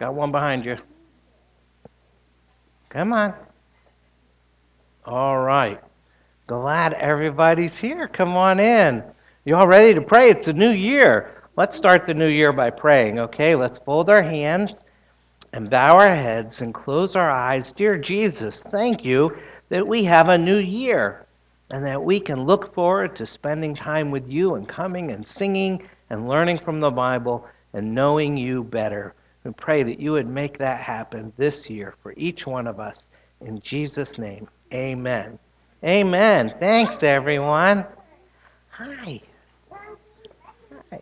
Got one behind you. Come on. All right. Glad everybody's here. Come on in. You all ready to pray? It's a new year. Let's start the new year by praying, okay? Let's fold our hands and bow our heads and close our eyes. Dear Jesus, thank you that we have a new year and that we can look forward to spending time with you and coming and singing and learning from the Bible and knowing you better. We pray that you would make that happen this year for each one of us. In Jesus' name, amen. Amen. Thanks, everyone. Hi. Hi.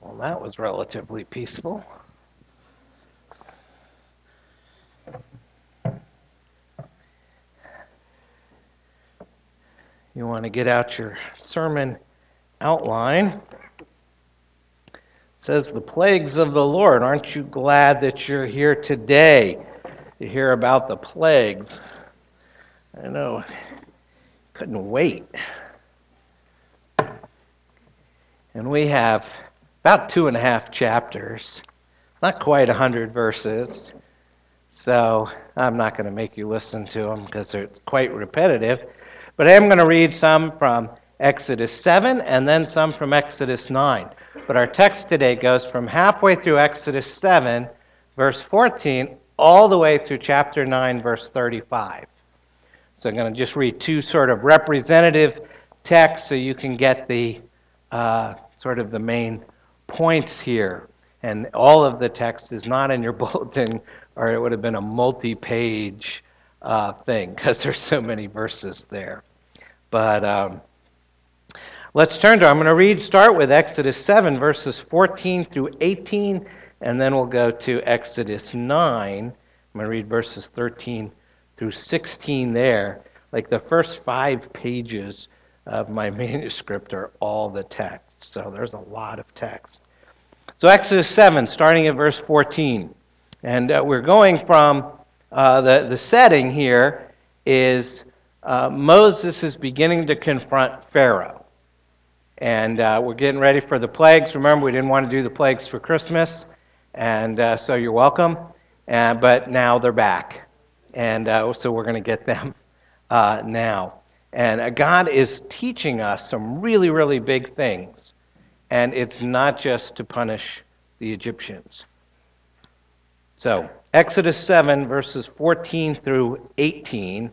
Well, that was relatively peaceful. You want to get out your sermon outline says, The plagues of the Lord. Aren't you glad that you're here today to hear about the plagues? I know. Couldn't wait. And we have about two and a half chapters, not quite a hundred verses. So I'm not going to make you listen to them because they're quite repetitive. But I am going to read some from Exodus 7 and then some from Exodus 9. But our text today goes from halfway through Exodus 7, verse 14, all the way through chapter 9, verse 35. So I'm going to just read two sort of representative texts so you can get the uh, sort of the main points here. And all of the text is not in your bulletin, or it would have been a multi page uh, thing because there's so many verses there. But um, Let's turn to, I'm going to read, start with Exodus 7, verses 14 through 18, and then we'll go to Exodus 9. I'm going to read verses 13 through 16 there. Like the first five pages of my manuscript are all the text, so there's a lot of text. So, Exodus 7, starting at verse 14. And uh, we're going from uh, the, the setting here is uh, Moses is beginning to confront Pharaoh. And uh, we're getting ready for the plagues. Remember, we didn't want to do the plagues for Christmas, and uh, so you're welcome. Uh, but now they're back, and uh, so we're going to get them uh, now. And God is teaching us some really, really big things, and it's not just to punish the Egyptians. So, Exodus 7, verses 14 through 18.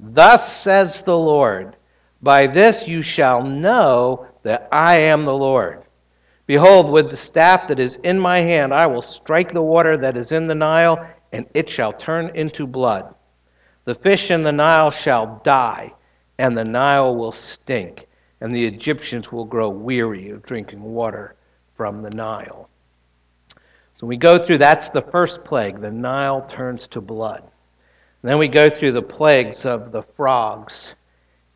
Thus says the Lord. By this you shall know that I am the Lord. Behold, with the staff that is in my hand, I will strike the water that is in the Nile, and it shall turn into blood. The fish in the Nile shall die, and the Nile will stink, and the Egyptians will grow weary of drinking water from the Nile. So we go through that's the first plague. The Nile turns to blood. Then we go through the plagues of the frogs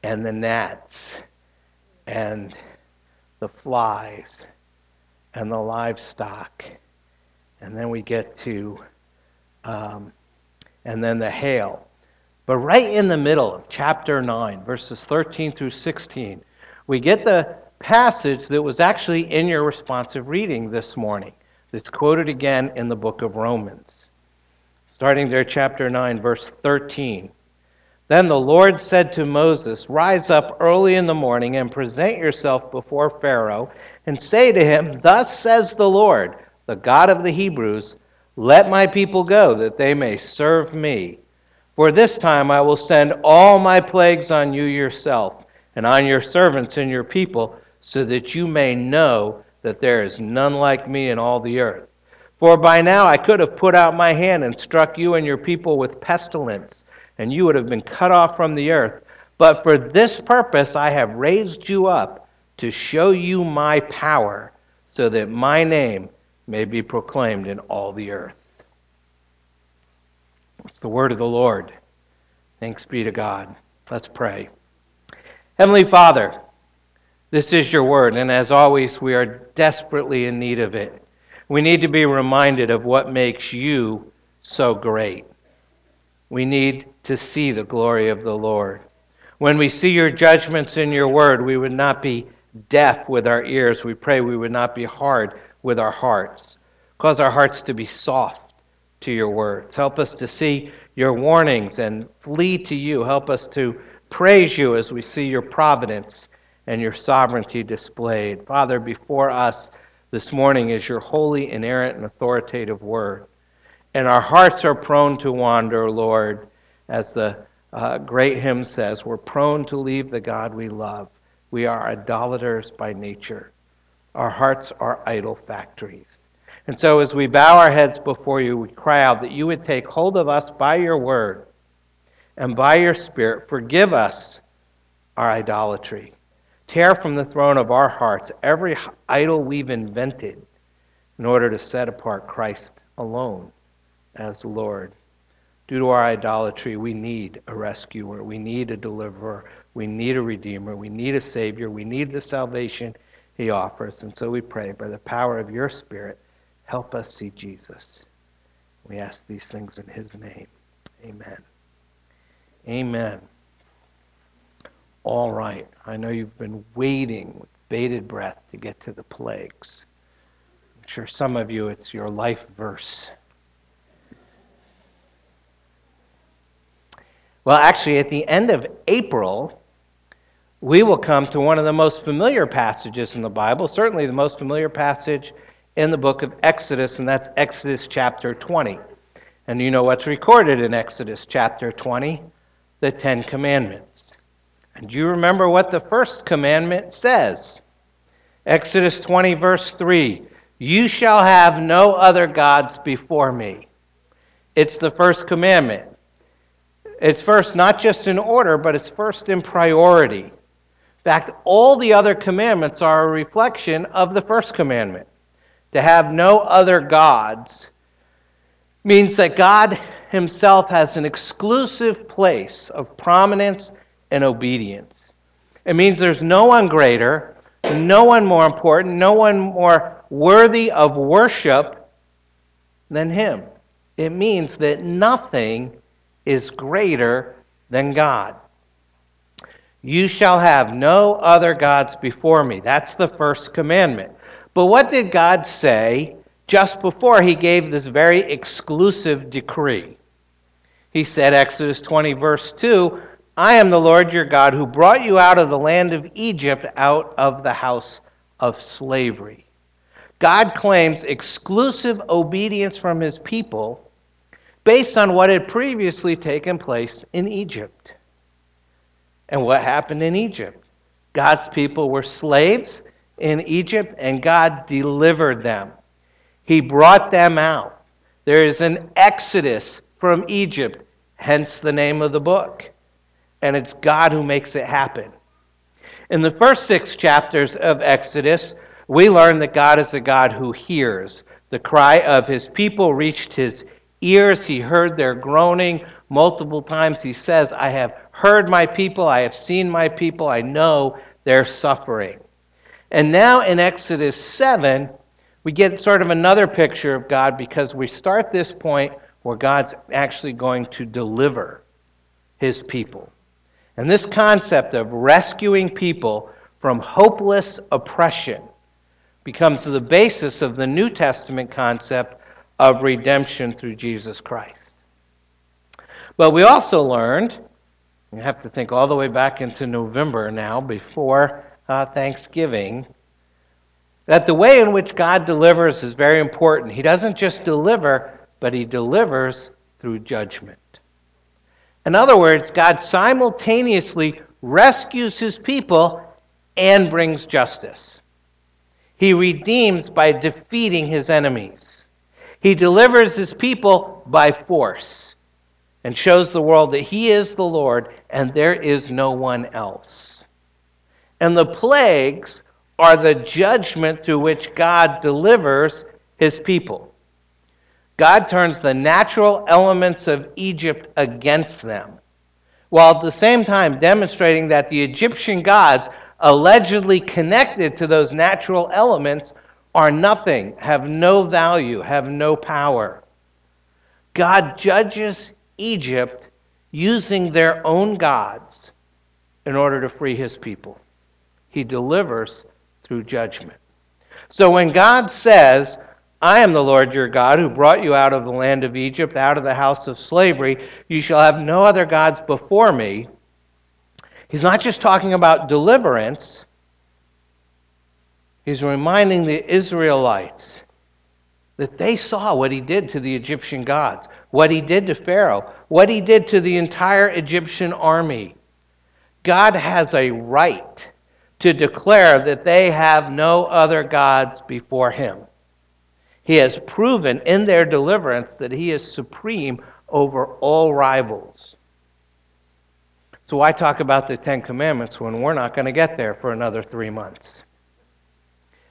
and the gnats and the flies and the livestock. And then we get to, um, and then the hail. But right in the middle of chapter 9, verses 13 through 16, we get the passage that was actually in your responsive reading this morning. That's quoted again in the book of Romans. Starting there, chapter 9, verse 13. Then the Lord said to Moses, Rise up early in the morning and present yourself before Pharaoh, and say to him, Thus says the Lord, the God of the Hebrews, Let my people go, that they may serve me. For this time I will send all my plagues on you yourself, and on your servants and your people, so that you may know that there is none like me in all the earth. For by now I could have put out my hand and struck you and your people with pestilence and you would have been cut off from the earth. But for this purpose I have raised you up to show you my power, so that my name may be proclaimed in all the earth. It's the word of the Lord. Thanks be to God. Let's pray. Heavenly Father, this is your word, and as always, we are desperately in need of it. We need to be reminded of what makes you so great. We need to see the glory of the Lord. When we see your judgments in your word, we would not be deaf with our ears. We pray we would not be hard with our hearts. Cause our hearts to be soft to your words. Help us to see your warnings and flee to you. Help us to praise you as we see your providence and your sovereignty displayed. Father, before us this morning is your holy, inerrant, and authoritative word. And our hearts are prone to wander, Lord, as the uh, great hymn says, we're prone to leave the God we love. We are idolaters by nature. Our hearts are idol factories. And so, as we bow our heads before you, we cry out that you would take hold of us by your word and by your spirit. Forgive us our idolatry. Tear from the throne of our hearts every idol we've invented in order to set apart Christ alone as Lord. Due to our idolatry, we need a rescuer. We need a deliverer. We need a redeemer. We need a savior. We need the salvation he offers. And so we pray, by the power of your Spirit, help us see Jesus. We ask these things in his name. Amen. Amen. All right. I know you've been waiting with bated breath to get to the plagues. I'm sure some of you, it's your life verse. Well, actually, at the end of April, we will come to one of the most familiar passages in the Bible, certainly the most familiar passage in the book of Exodus, and that's Exodus chapter 20. And you know what's recorded in Exodus chapter 20? The Ten Commandments. And you remember what the first commandment says? Exodus 20, verse 3 You shall have no other gods before me. It's the first commandment. It's first not just in order, but it's first in priority. In fact, all the other commandments are a reflection of the first commandment. To have no other gods means that God Himself has an exclusive place of prominence and obedience. It means there's no one greater, no one more important, no one more worthy of worship than Him. It means that nothing is greater than God. You shall have no other gods before me. That's the first commandment. But what did God say just before he gave this very exclusive decree? He said, Exodus 20, verse 2 I am the Lord your God who brought you out of the land of Egypt, out of the house of slavery. God claims exclusive obedience from his people based on what had previously taken place in Egypt. And what happened in Egypt? God's people were slaves in Egypt, and God delivered them. He brought them out. There is an exodus from Egypt, hence the name of the book. And it's God who makes it happen. In the first six chapters of Exodus, we learn that God is a God who hears. The cry of his people reached his ears. He heard their groaning multiple times. He says, I have heard my people, I have seen my people, I know their suffering. And now in Exodus 7, we get sort of another picture of God because we start this point where God's actually going to deliver his people. And this concept of rescuing people from hopeless oppression becomes the basis of the New Testament concept of redemption through Jesus Christ. But we also learned, you have to think all the way back into November now, before uh, Thanksgiving, that the way in which God delivers is very important. He doesn't just deliver, but He delivers through judgment. In other words, God simultaneously rescues His people and brings justice. He redeems by defeating His enemies. He delivers his people by force. and shows the world that he is the Lord and there is no one else. And the plagues are the judgment through which God delivers his people. God turns the natural elements of Egypt against them, while at the same time demonstrating that the Egyptian gods, allegedly connected to those natural elements, are nothing, have no value, have no power. God judges Egypt using their own gods in order to free his people. He delivers through judgment. So when God says, I am the Lord your God who brought you out of the land of Egypt, out of the house of slavery, you shall have no other gods before me. He's not just talking about deliverance, he's reminding the Israelites that they saw what he did to the Egyptian gods, what he did to Pharaoh, what he did to the entire Egyptian army. God has a right to declare that they have no other gods before him. He has proven in their deliverance that he is supreme over all rivals. So, why talk about the Ten Commandments when we're not going to get there for another three months?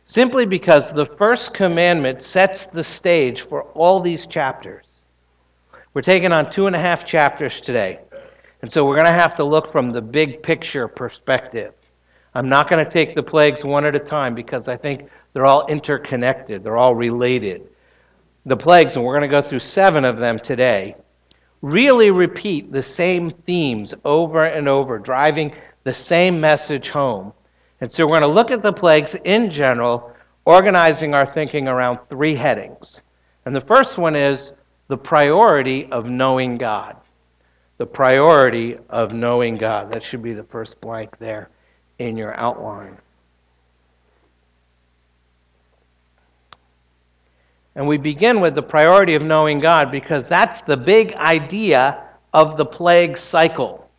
Simply because the first commandment sets the stage for all these chapters. We're taking on two and a half chapters today. And so we're going to have to look from the big picture perspective. I'm not going to take the plagues one at a time because I think they're all interconnected, they're all related. The plagues, and we're going to go through seven of them today, really repeat the same themes over and over, driving the same message home. And so we're going to look at the plagues in general, organizing our thinking around three headings. And the first one is the priority of knowing God. The priority of knowing God. That should be the first blank there in your outline. And we begin with the priority of knowing God because that's the big idea of the plague cycle.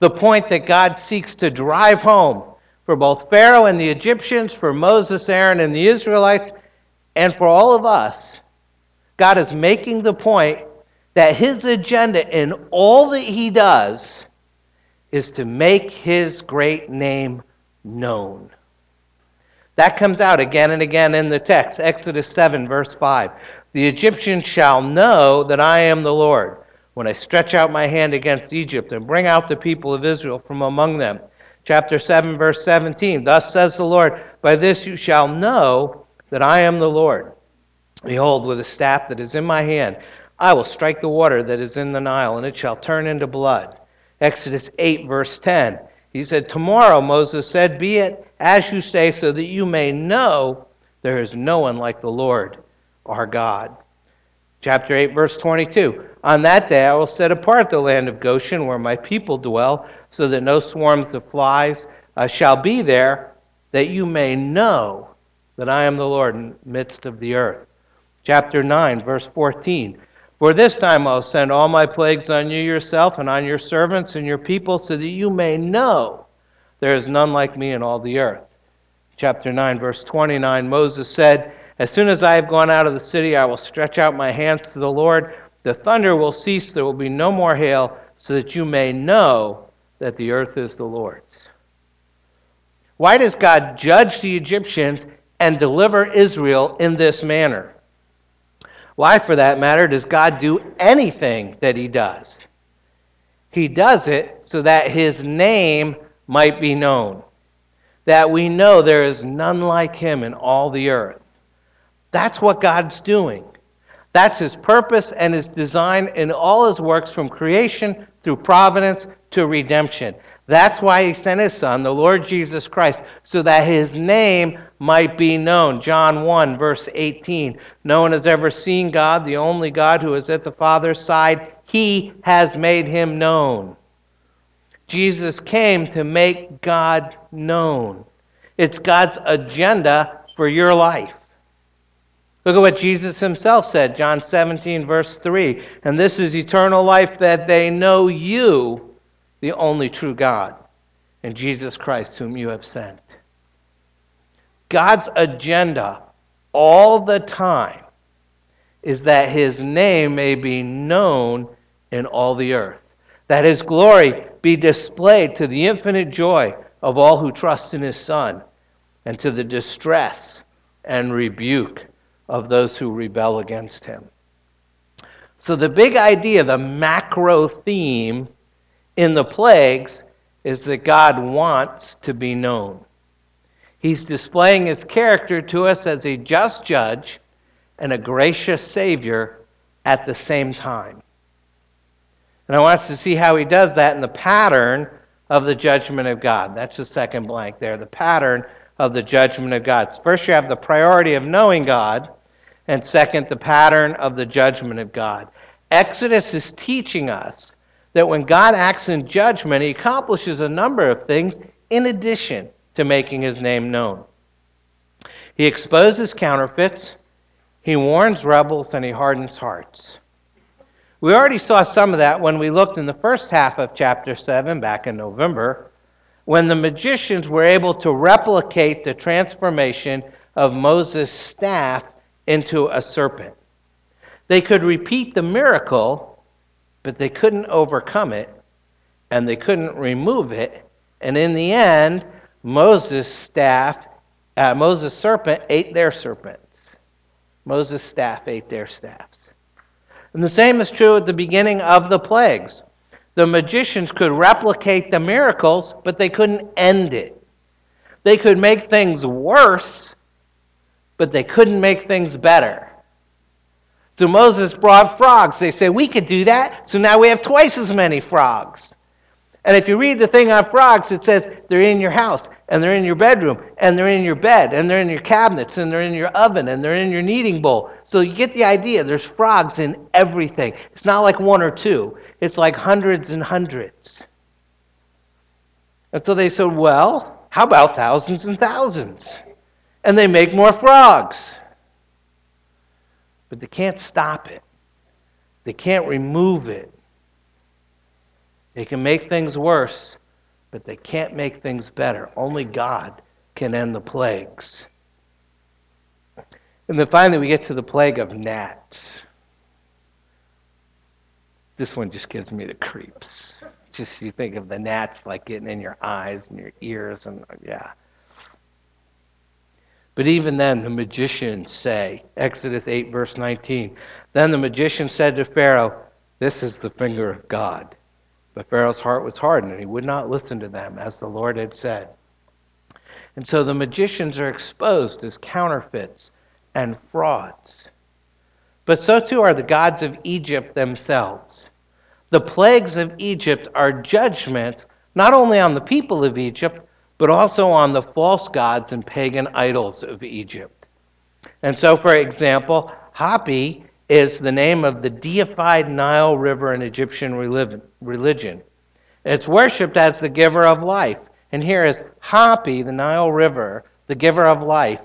The point that God seeks to drive home for both Pharaoh and the Egyptians, for Moses, Aaron, and the Israelites, and for all of us, God is making the point that his agenda in all that he does is to make his great name known. That comes out again and again in the text. Exodus 7, verse 5. The Egyptians shall know that I am the Lord when I stretch out my hand against Egypt and bring out the people of Israel from among them chapter 7, verse 17. Thus says the Lord, By this you shall know that I am the Lord. Behold, with a staff that is in my hand, I will strike the water that is in the Nile, and it shall turn into blood. Exodus 8, verse 10. He said, Tomorrow, Moses said, Be it as you say, so that you may know there is no one like the Lord our God. Chapter 8, verse 22. On that day I will set apart the land of Goshen, where my people dwell so that no swarms of flies uh, shall be there, that you may know that I am the Lord in the midst of the earth. Chapter 9, verse 14. For this time I'll send all my plagues on you yourself and on your servants and your people, so that you may know there is none like me in all the earth. Chapter 9, verse 29 Moses said, As soon as I have gone out of the city, I will stretch out my hands to the Lord. The thunder will cease, there will be no more hail, so that you may know that the earth is the Lord's. Why does God judge the Egyptians and deliver Israel in this manner? Why, for that matter, does God do anything that He does? He does it so that His name might be known, that we know there is none like Him in all the earth. That's what God's doing. That's His purpose and His design in all His works from creation through providence to redemption. That's why he sent his son, the Lord Jesus Christ, so that his name might be known. John 1, verse 18. No one has ever seen God, the only God who is at the Father's side. He has made him known. Jesus came to make God known. It's God's agenda for your life. Look at what Jesus himself said, John 17, verse 3. And this is eternal life that they know you the only true God, and Jesus Christ, whom you have sent. God's agenda all the time is that his name may be known in all the earth, that his glory be displayed to the infinite joy of all who trust in his Son, and to the distress and rebuke of those who rebel against him. So, the big idea, the macro theme in the plagues, is that God wants to be known. He's displaying his character to us as a just judge and a gracious Savior at the same time. And I want us to see how he does that in the pattern of the judgment of God. That's the second blank there, the pattern of the judgment of God. First, you have the priority of knowing God, and second, the pattern of the judgment of God. Exodus is teaching us that when God acts in judgment, he accomplishes a number of things in addition to making his name known. He exposes counterfeits, he warns rebels, and he hardens hearts. We already saw some of that when we looked in the first half of chapter 7 back in November, when the magicians were able to replicate the transformation of Moses' staff into a serpent. They could repeat the miracle, but they couldn't overcome it, and they couldn't remove it. And in the end, Moses' staff, uh, Moses' serpent ate their serpents. Moses' staff ate their staffs. And the same is true at the beginning of the plagues. The magicians could replicate the miracles, but they couldn't end it. They could make things worse, but they couldn't make things better. So Moses brought frogs. They said, We could do that, so now we have twice as many frogs. And if you read the thing on frogs, it says they're in your house, and they're in your bedroom, and they're in your bed, and they're in your cabinets, and they're in your oven, and they're in your kneading bowl. So you get the idea. There's frogs in everything. It's not like one or two, it's like hundreds and hundreds. And so they said, well, how about thousands and thousands? And they make more frogs. But they can't stop it, they can't remove it. They can make things worse, but they can't make things better. Only God can end the plagues. And then finally, we get to the plague of gnats. This one just gives me the creeps. Just you think of the gnats like getting in your eyes and your ears, and yeah. But even then, the magicians say, Exodus 8, verse 19, then the magician said to Pharaoh, This is the finger of God. But Pharaoh's heart was hardened, and he would not listen to them, as the Lord had said. And so the magicians are exposed as counterfeits and frauds. But so too are the gods of Egypt themselves. The plagues of Egypt are judgments not only on the people of Egypt, but also on the false gods and pagan idols of Egypt. And so, for example, Hapi is the name of the deified Nile River in Egyptian religion. It's worshipped as the giver of life. And here is Hapi, the Nile River, the giver of life,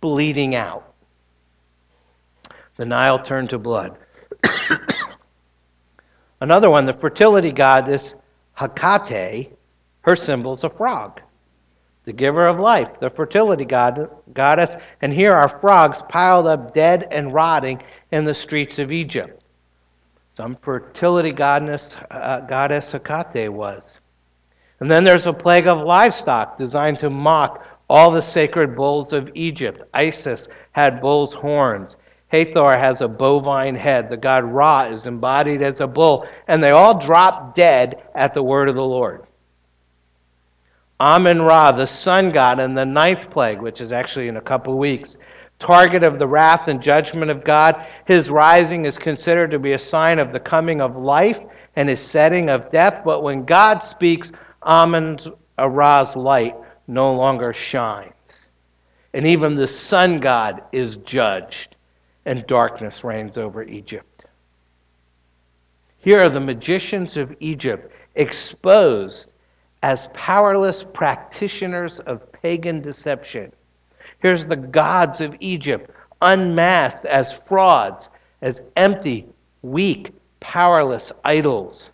bleeding out. The Nile turned to blood. Another one, the fertility goddess Hecate, her symbol is a frog the giver of life, the fertility god, goddess, and here are frogs piled up dead and rotting in the streets of Egypt. Some fertility goddess, uh, goddess Hecate was. And then there's a plague of livestock designed to mock all the sacred bulls of Egypt. Isis had bull's horns. Hathor has a bovine head. The god Ra is embodied as a bull. And they all drop dead at the word of the Lord. Amun Ra, the sun god, and the ninth plague, which is actually in a couple weeks, target of the wrath and judgment of God. His rising is considered to be a sign of the coming of life and his setting of death. But when God speaks, Amun Ra's light no longer shines. And even the sun god is judged, and darkness reigns over Egypt. Here are the magicians of Egypt exposed as powerless practitioners of pagan deception. Here's the gods of Egypt unmasked as frauds, as empty, weak, powerless idols.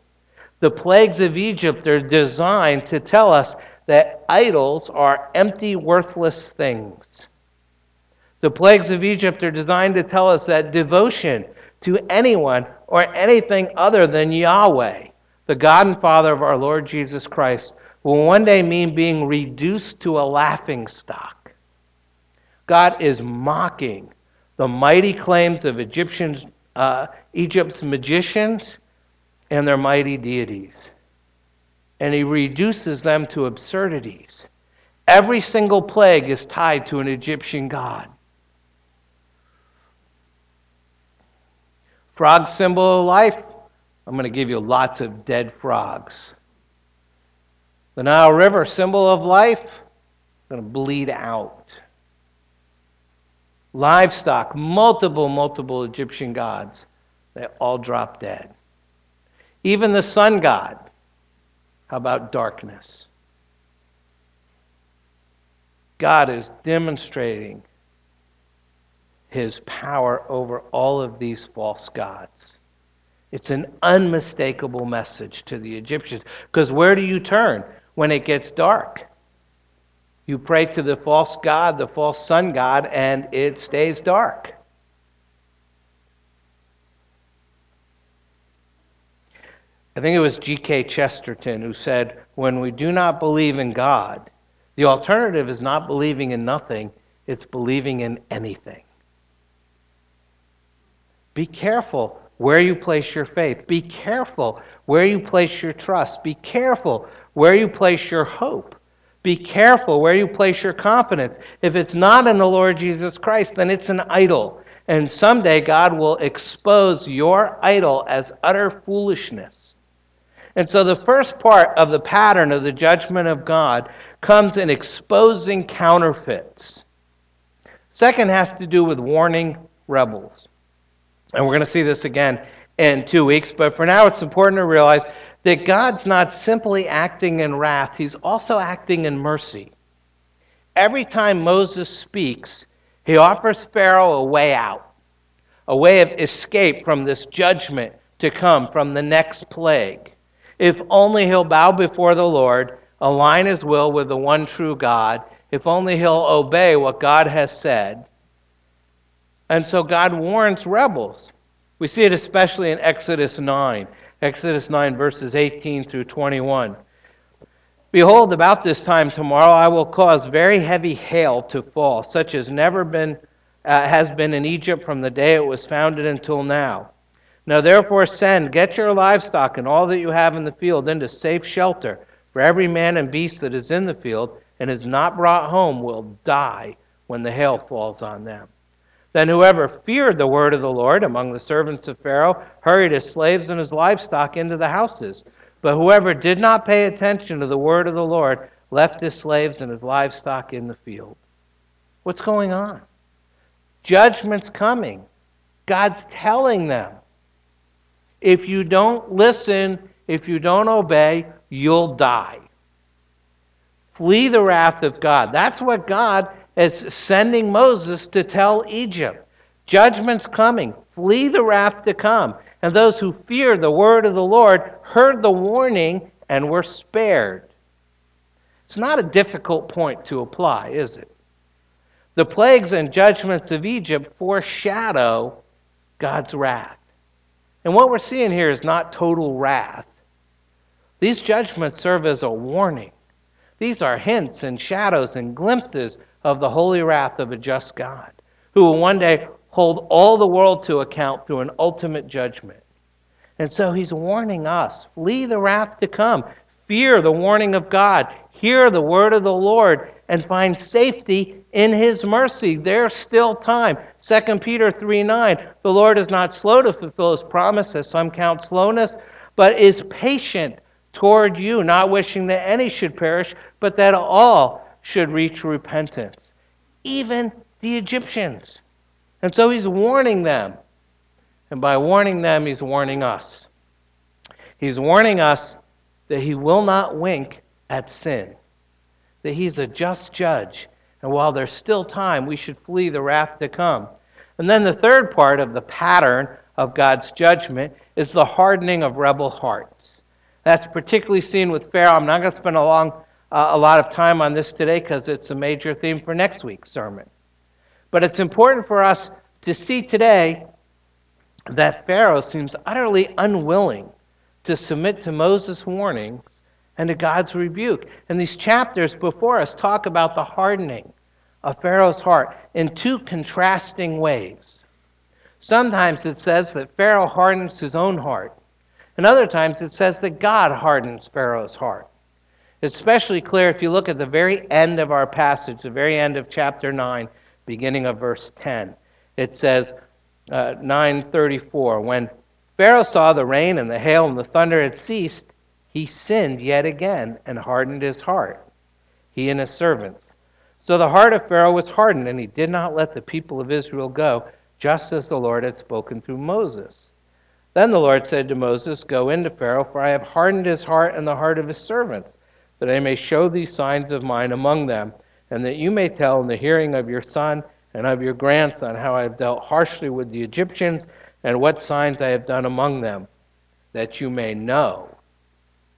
The plagues of Egypt are designed to tell us that idols are empty, worthless things. The plagues of Egypt are designed to tell us that devotion to anyone or anything other than Yahweh, the God and Father of our Lord Jesus Christ, will one day mean being reduced to a laughing stock. God is mocking the mighty claims of Egyptians, uh, Egypt's magicians and their mighty deities. And he reduces them to absurdities. Every single plague is tied to an Egyptian god. Frog symbol of life. I'm going to give you lots of dead frogs. The Nile River, symbol of life, going to bleed out. Livestock, multiple, multiple Egyptian gods, they all drop dead. Even the sun god. How about darkness? God is demonstrating his power over all of these false gods. It's an unmistakable message to the Egyptians. Because where do you turn when it gets dark? You pray to the false god, the false sun god, and it stays dark. I think it was G.K. Chesterton who said, When we do not believe in God, the alternative is not believing in nothing, it's believing in anything. Be careful where you place your faith. Be careful where you place your trust. Be careful where you place your hope. Be careful where you place your confidence. If it's not in the Lord Jesus Christ, then it's an idol. And someday God will expose your idol as utter foolishness. And so the first part of the pattern of the judgment of God comes in exposing counterfeits. Second has to do with warning rebels. And we're going to see this again in two weeks. But for now, it's important to realize that God's not simply acting in wrath, He's also acting in mercy. Every time Moses speaks, he offers Pharaoh a way out, a way of escape from this judgment to come from the next plague. If only he'll bow before the Lord, align his will with the one true God, if only he'll obey what God has said, and so God warns rebels. We see it especially in Exodus 9. Exodus 9, verses 18 through 21. Behold, about this time tomorrow I will cause very heavy hail to fall, such as never been, uh, has been in Egypt from the day it was founded until now. Now therefore send, get your livestock and all that you have in the field into safe shelter, for every man and beast that is in the field and is not brought home will die when the hail falls on them. Then whoever feared the word of the Lord among the servants of Pharaoh hurried his slaves and his livestock into the houses. But whoever did not pay attention to the word of the Lord left his slaves and his livestock in the field. What's going on? Judgment's coming. God's telling them. If you don't listen, if you don't obey, you'll die. Flee the wrath of God. That's what God is sending Moses to tell Egypt judgment's coming, flee the wrath to come. And those who fear the word of the Lord heard the warning and were spared. It's not a difficult point to apply, is it? The plagues and judgments of Egypt foreshadow God's wrath. And what we're seeing here is not total wrath. These judgments serve as a warning. These are hints and shadows and glimpses of the holy wrath of a just God, who will one day hold all the world to account through an ultimate judgment. And so he's warning us flee the wrath to come, fear the warning of God, hear the word of the Lord, and find safety in his mercy. There's still time. 2 Peter 3 9. The Lord is not slow to fulfill his promise, as some count slowness, but is patient toward you, not wishing that any should perish, but that all should reach repentance, even the Egyptians. And so he's warning them. And by warning them, he's warning us. He's warning us that he will not wink at sin, that he's a just judge. And while there's still time, we should flee the wrath to come. And then the third part of the pattern of God's judgment is the hardening of rebel hearts. That's particularly seen with Pharaoh. I'm not going to spend a long uh, a lot of time on this today because it's a major theme for next week's sermon. But it's important for us to see today that Pharaoh seems utterly unwilling to submit to Moses' warnings and to God's rebuke. And these chapters before us talk about the hardening of Pharaoh's heart in two contrasting ways. Sometimes it says that Pharaoh hardens his own heart, and other times it says that God hardens Pharaoh's heart. Especially clear if you look at the very end of our passage, the very end of chapter 9, beginning of verse 10. It says, uh, 934, when Pharaoh saw the rain and the hail and the thunder had ceased, he sinned yet again and hardened his heart, he and his servants. So the heart of Pharaoh was hardened, and he did not let the people of Israel go, just as the Lord had spoken through Moses. Then the Lord said to Moses, Go into Pharaoh, for I have hardened his heart and the heart of his servants, that I may show these signs of mine among them, and that you may tell in the hearing of your son and of your grandson how I have dealt harshly with the Egyptians and what signs I have done among them, that you may know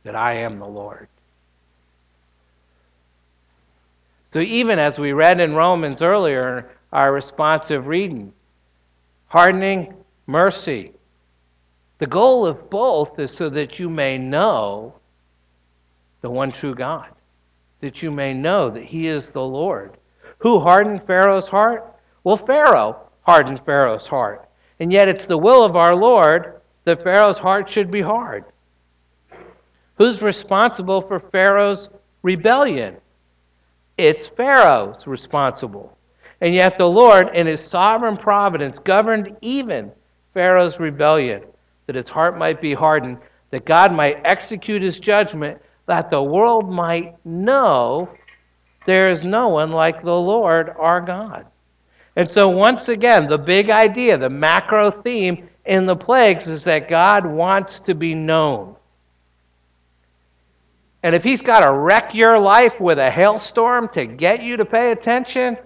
that I am the Lord. So, even as we read in Romans earlier, our responsive reading, hardening, mercy. The goal of both is so that you may know the one true God, that you may know that He is the Lord. Who hardened Pharaoh's heart? Well, Pharaoh hardened Pharaoh's heart. And yet it's the will of our Lord that Pharaoh's heart should be hard. Who's responsible for Pharaoh's rebellion? It's Pharaoh's responsible. And yet the Lord, in his sovereign providence, governed even Pharaoh's rebellion, that his heart might be hardened, that God might execute his judgment, that the world might know there is no one like the Lord our God. And so, once again, the big idea, the macro theme in the plagues is that God wants to be known. And if he's got to wreck your life with a hailstorm to get you to pay attention,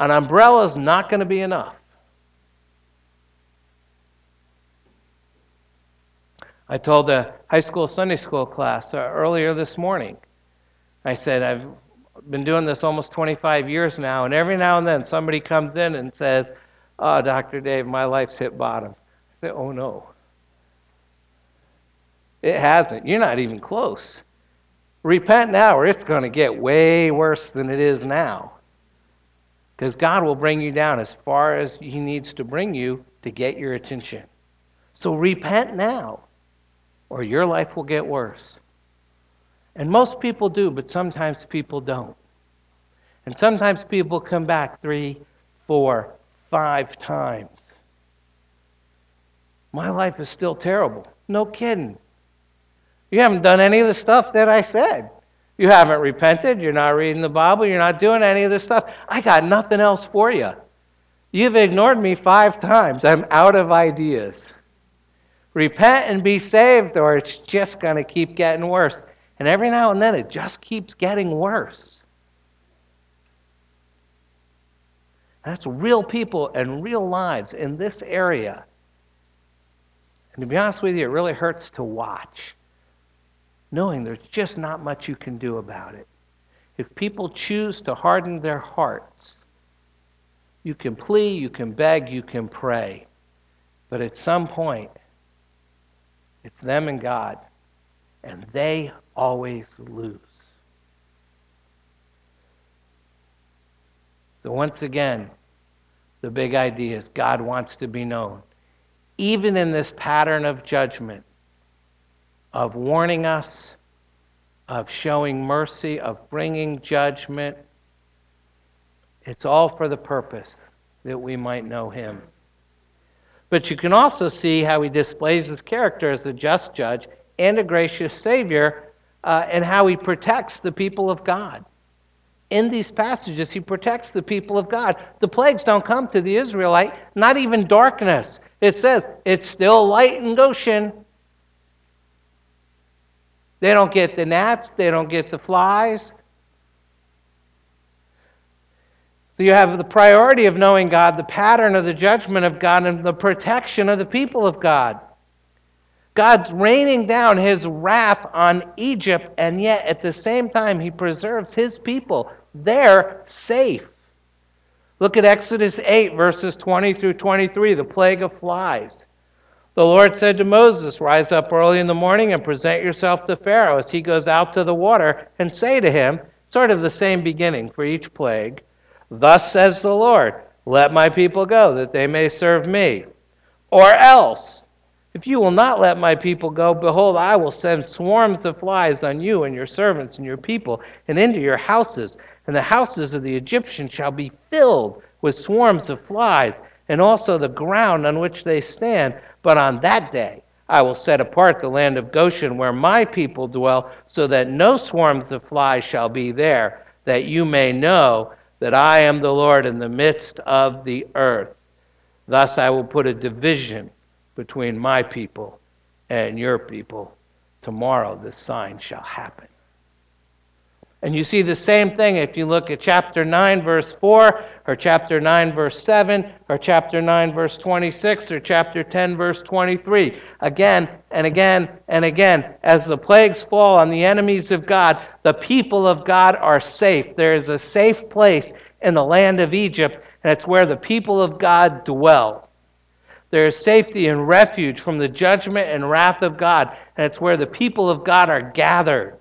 an umbrella is not going to be enough. I told a high school Sunday school class uh, earlier this morning. I said, I've been doing this almost 25 years now, and every now and then somebody comes in and says, Oh, Dr. Dave, my life's hit bottom. I say, Oh, no. It hasn't. You're not even close. Repent now, or it's going to get way worse than it is now. Because God will bring you down as far as He needs to bring you to get your attention. So repent now, or your life will get worse. And most people do, but sometimes people don't. And sometimes people come back three, four, five times. My life is still terrible. No kidding. You haven't done any of the stuff that I said. You haven't repented. You're not reading the Bible. You're not doing any of this stuff. I got nothing else for you. You've ignored me five times. I'm out of ideas. Repent and be saved, or it's just going to keep getting worse. And every now and then it just keeps getting worse. That's real people and real lives in this area. And to be honest with you, it really hurts to watch knowing there's just not much you can do about it. If people choose to harden their hearts, you can plea, you can beg, you can pray. But at some point, it's them and God, and they always lose. So, once again, the big idea is God wants to be known. Even in this pattern of judgment, of warning us, of showing mercy, of bringing judgment. It's all for the purpose that we might know Him. But you can also see how He displays His character as a just judge and a gracious Savior, uh, and how He protects the people of God. In these passages, He protects the people of God. The plagues don't come to the Israelite, not even darkness. It says, it's still light in Goshen. They don't get the gnats, they don't get the flies. So you have the priority of knowing God, the pattern of the judgment of God, and the protection of the people of God. God's raining down his wrath on Egypt, and yet at the same time, he preserves his people. They're safe. Look at Exodus 8, verses 20 through 23, the plague of flies. The Lord said to Moses, Rise up early in the morning and present yourself to Pharaoh as he goes out to the water, and say to him, sort of the same beginning for each plague, Thus says the Lord, Let my people go, that they may serve me. Or else, if you will not let my people go, behold, I will send swarms of flies on you and your servants and your people, and into your houses, and the houses of the Egyptians shall be filled with swarms of flies, and also the ground on which they stand. But on that day I will set apart the land of Goshen, where my people dwell, so that no swarms of flies shall be there, that you may know that I am the Lord in the midst of the earth. Thus I will put a division between my people and your people. Tomorrow this sign shall happen. And you see the same thing if you look at chapter 9, verse 4, or chapter 9, verse 7, or chapter 9, verse 26, or chapter 10, verse 23. Again and again and again, as the plagues fall on the enemies of God, the people of God are safe. There is a safe place in the land of Egypt, and it's where the people of God dwell. There is safety and refuge from the judgment and wrath of God, and it's where the people of God are gathered.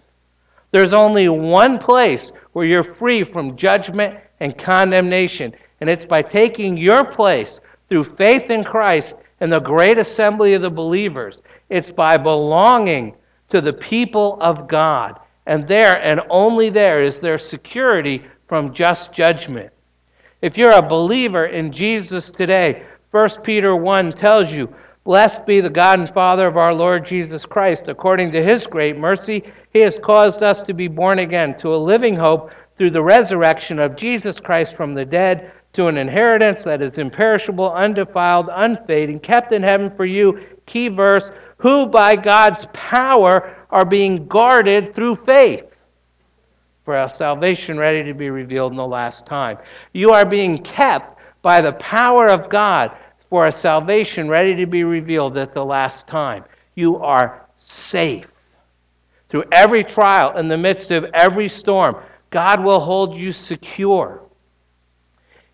There's only one place where you're free from judgment and condemnation, and it's by taking your place through faith in Christ and the great assembly of the believers. It's by belonging to the people of God. And there and only there is there security from just judgment. If you're a believer in Jesus today, 1 Peter 1 tells you, Blessed be the God and Father of our Lord Jesus Christ. According to his great mercy, he has caused us to be born again to a living hope through the resurrection of Jesus Christ from the dead to an inheritance that is imperishable, undefiled, unfading, kept in heaven for you. Key verse, who by God's power are being guarded through faith for our salvation ready to be revealed in the last time. You are being kept by the power of God for a salvation ready to be revealed at the last time. You are safe. Through every trial, in the midst of every storm, God will hold you secure.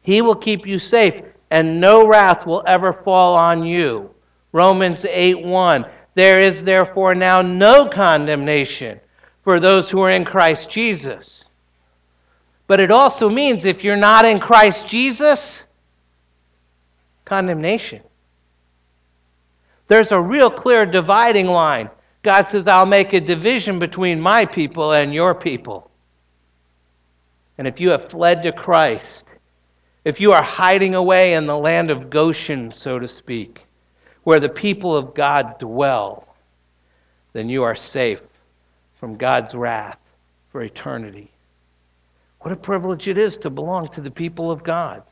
He will keep you safe, and no wrath will ever fall on you. Romans 8 1. There is therefore now no condemnation for those who are in Christ Jesus. But it also means if you're not in Christ Jesus, condemnation. There's a real clear dividing line. God says, I'll make a division between my people and your people. And if you have fled to Christ, if you are hiding away in the land of Goshen, so to speak, where the people of God dwell, then you are safe from God's wrath for eternity. What a privilege it is to belong to the people of God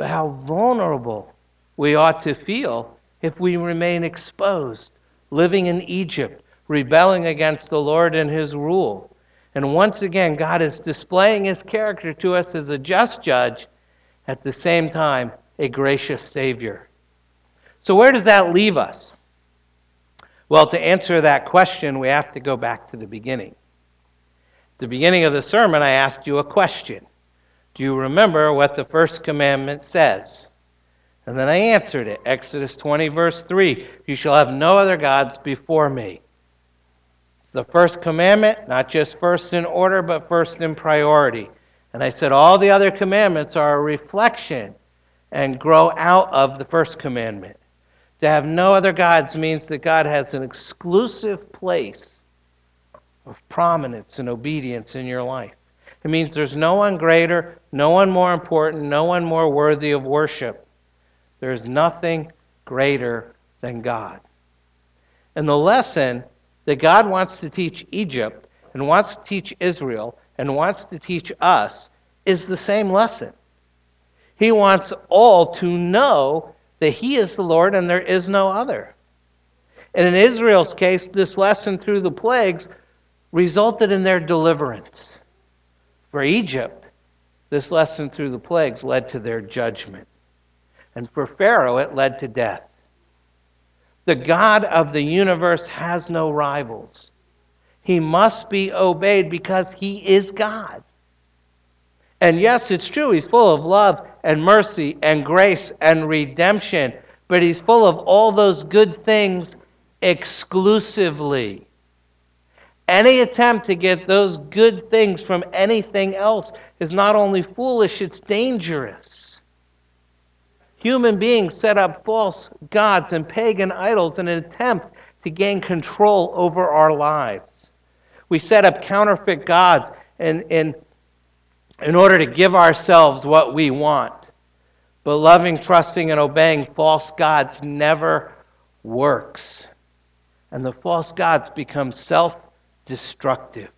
but how vulnerable we ought to feel if we remain exposed, living in Egypt, rebelling against the Lord and his rule. And once again, God is displaying his character to us as a just judge, at the same time, a gracious Savior. So, where does that leave us? Well, to answer that question, we have to go back to the beginning. At the beginning of the sermon, I asked you a question do you remember what the first commandment says? And then I answered it Exodus 20, verse 3 You shall have no other gods before me. It's the first commandment, not just first in order, but first in priority. And I said all the other commandments are a reflection and grow out of the first commandment. To have no other gods means that God has an exclusive place of prominence and obedience in your life. It means there's no one greater, no one more important, no one more worthy of worship. There is nothing greater than God. And the lesson that God wants to teach Egypt and wants to teach Israel and wants to teach us is the same lesson. He wants all to know that He is the Lord and there is no other. And in Israel's case, this lesson through the plagues resulted in their deliverance. For Egypt, this lesson through the plagues led to their judgment. And for Pharaoh, it led to death. The God of the universe has no rivals. He must be obeyed because he is God. And yes, it's true, he's full of love and mercy and grace and redemption, but He's full of all those good things exclusively. Any attempt to get those good things from anything else is not only foolish, it's dangerous. Human beings set up false gods and pagan idols in an attempt to gain control over our lives. We set up counterfeit gods in, in, in order to give ourselves what we want. But loving, trusting, and obeying false gods never works. And the false gods become self destructive.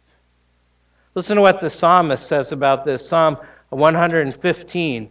Listen to what the psalmist says about this Psalm 115.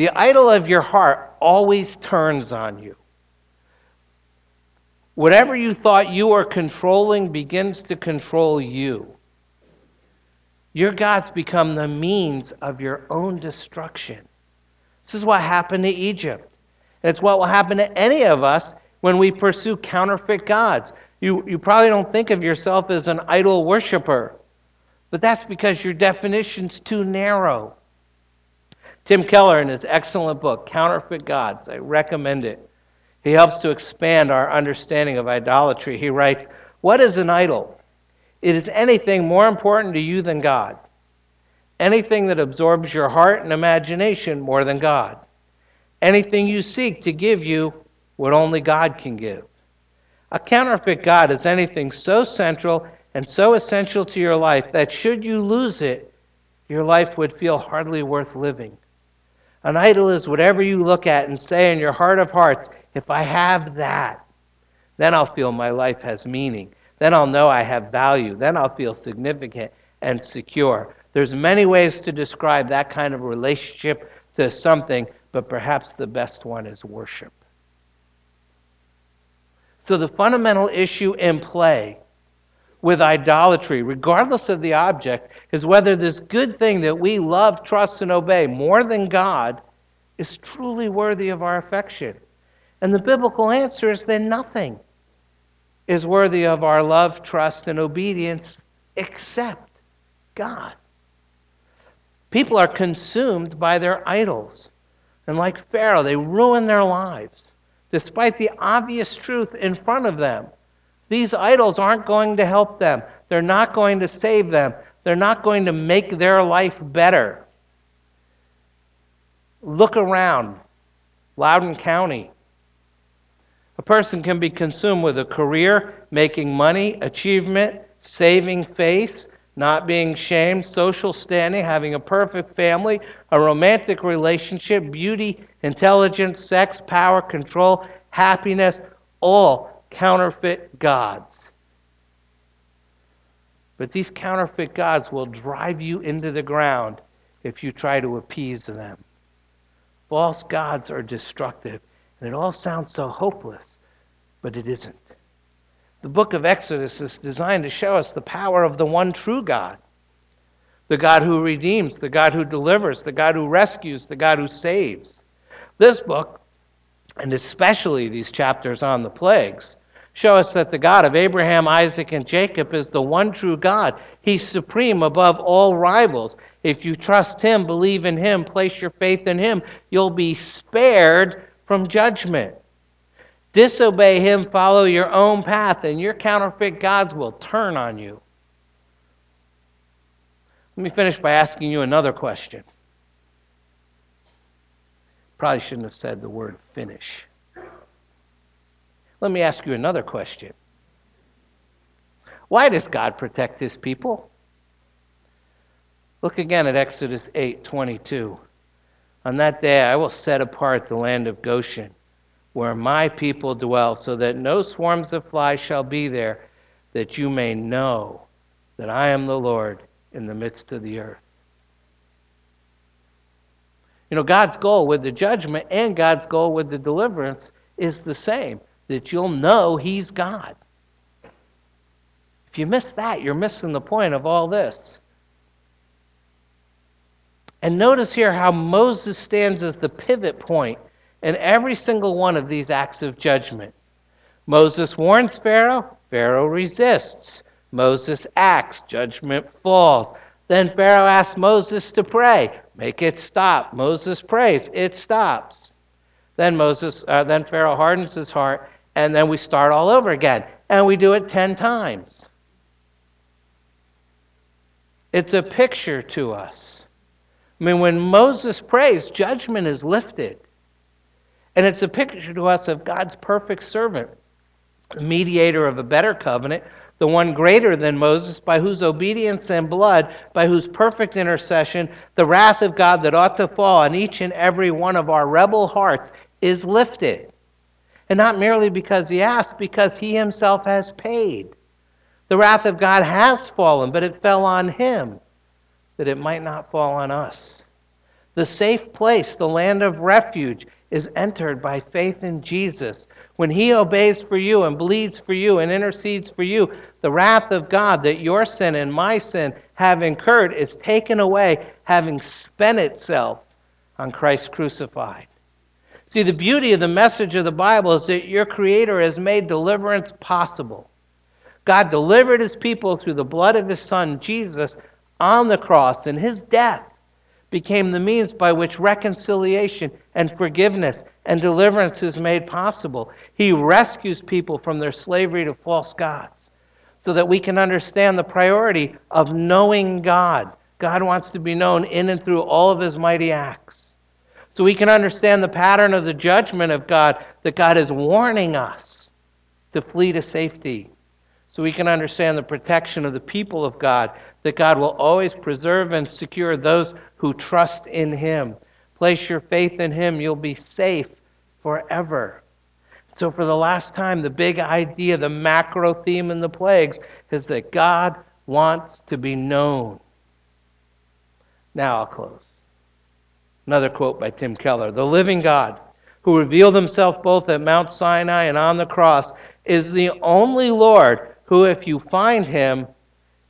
The idol of your heart always turns on you. Whatever you thought you were controlling begins to control you. Your gods become the means of your own destruction. This is what happened to Egypt. And it's what will happen to any of us when we pursue counterfeit gods. You, you probably don't think of yourself as an idol worshiper, but that's because your definition's too narrow. Tim Keller, in his excellent book, Counterfeit Gods, I recommend it. He helps to expand our understanding of idolatry. He writes, What is an idol? It is anything more important to you than God, anything that absorbs your heart and imagination more than God, anything you seek to give you what only God can give. A counterfeit God is anything so central and so essential to your life that should you lose it, your life would feel hardly worth living. An idol is whatever you look at and say in your heart of hearts, if I have that, then I'll feel my life has meaning. Then I'll know I have value. Then I'll feel significant and secure. There's many ways to describe that kind of relationship to something, but perhaps the best one is worship. So, the fundamental issue in play with idolatry, regardless of the object, is whether this good thing that we love, trust, and obey more than God is truly worthy of our affection. And the biblical answer is that nothing is worthy of our love, trust, and obedience except God. People are consumed by their idols. And like Pharaoh, they ruin their lives despite the obvious truth in front of them. These idols aren't going to help them, they're not going to save them, they're not going to make their life better. Look around, Loudoun County. A person can be consumed with a career, making money, achievement, saving face, not being shamed, social standing, having a perfect family, a romantic relationship, beauty, intelligence, sex, power, control, happiness, all counterfeit gods. But these counterfeit gods will drive you into the ground if you try to appease them. False gods are destructive, and it all sounds so hopeless, but it isn't. The book of Exodus is designed to show us the power of the one true God the God who redeems, the God who delivers, the God who rescues, the God who saves. This book, and especially these chapters on the plagues, show us that the God of Abraham, Isaac, and Jacob is the one true God. He's supreme above all rivals. If you trust Him, believe in Him, place your faith in Him, you'll be spared from judgment. Disobey him, follow your own path, and your counterfeit gods will turn on you. Let me finish by asking you another question. Probably shouldn't have said the word finish. Let me ask you another question. Why does God protect his people? Look again at Exodus 8:22. On that day I will set apart the land of Goshen where my people dwell, so that no swarms of flies shall be there, that you may know that I am the Lord in the midst of the earth. You know, God's goal with the judgment and God's goal with the deliverance is the same that you'll know He's God. If you miss that, you're missing the point of all this. And notice here how Moses stands as the pivot point in every single one of these acts of judgment. Moses warns Pharaoh, Pharaoh resists. Moses acts, judgment falls. Then Pharaoh asks Moses to pray, make it stop. Moses prays, it stops. Then Moses, uh, then Pharaoh hardens his heart, and then we start all over again, and we do it ten times. It's a picture to us. I mean, when Moses prays, judgment is lifted. And it's a picture to us of God's perfect servant, the mediator of a better covenant, the one greater than Moses, by whose obedience and blood, by whose perfect intercession, the wrath of God that ought to fall on each and every one of our rebel hearts is lifted. And not merely because he asked, because he himself has paid. The wrath of God has fallen, but it fell on him that it might not fall on us. The safe place, the land of refuge, is entered by faith in Jesus. When he obeys for you and bleeds for you and intercedes for you, the wrath of God that your sin and my sin have incurred is taken away, having spent itself on Christ crucified. See, the beauty of the message of the Bible is that your Creator has made deliverance possible. God delivered his people through the blood of his son, Jesus, on the cross, and his death became the means by which reconciliation and forgiveness and deliverance is made possible. He rescues people from their slavery to false gods so that we can understand the priority of knowing God. God wants to be known in and through all of his mighty acts. So we can understand the pattern of the judgment of God that God is warning us to flee to safety so we can understand the protection of the people of God, that God will always preserve and secure those who trust in Him. Place your faith in Him, you'll be safe forever. So, for the last time, the big idea, the macro theme in the plagues is that God wants to be known. Now I'll close. Another quote by Tim Keller The living God, who revealed himself both at Mount Sinai and on the cross, is the only Lord who, if you find him,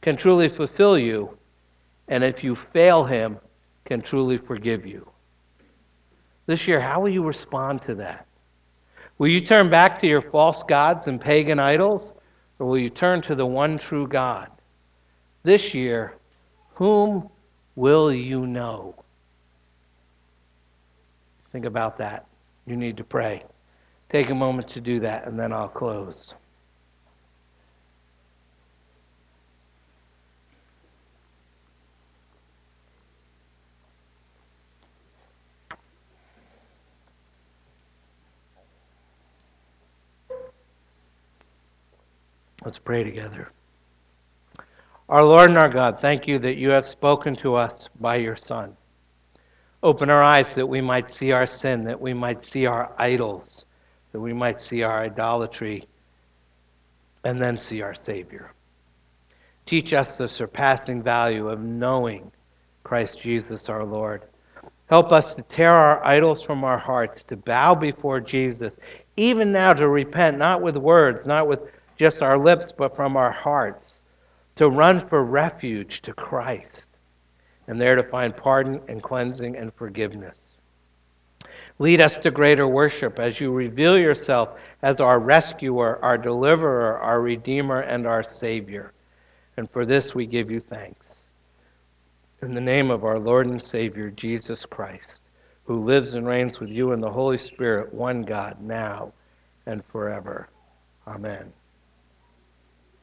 can truly fulfill you, and if you fail him, can truly forgive you. This year, how will you respond to that? Will you turn back to your false gods and pagan idols, or will you turn to the one true God? This year, whom will you know? Think about that. You need to pray. Take a moment to do that, and then I'll close. Let's pray together. Our Lord and our God, thank you that you have spoken to us by your Son. Open our eyes that we might see our sin, that we might see our idols, that we might see our idolatry, and then see our Savior. Teach us the surpassing value of knowing Christ Jesus our Lord. Help us to tear our idols from our hearts, to bow before Jesus, even now to repent, not with words, not with just our lips, but from our hearts, to run for refuge to Christ, and there to find pardon and cleansing and forgiveness. Lead us to greater worship as you reveal yourself as our rescuer, our deliverer, our redeemer, and our Savior. And for this we give you thanks. In the name of our Lord and Savior, Jesus Christ, who lives and reigns with you in the Holy Spirit, one God, now and forever. Amen.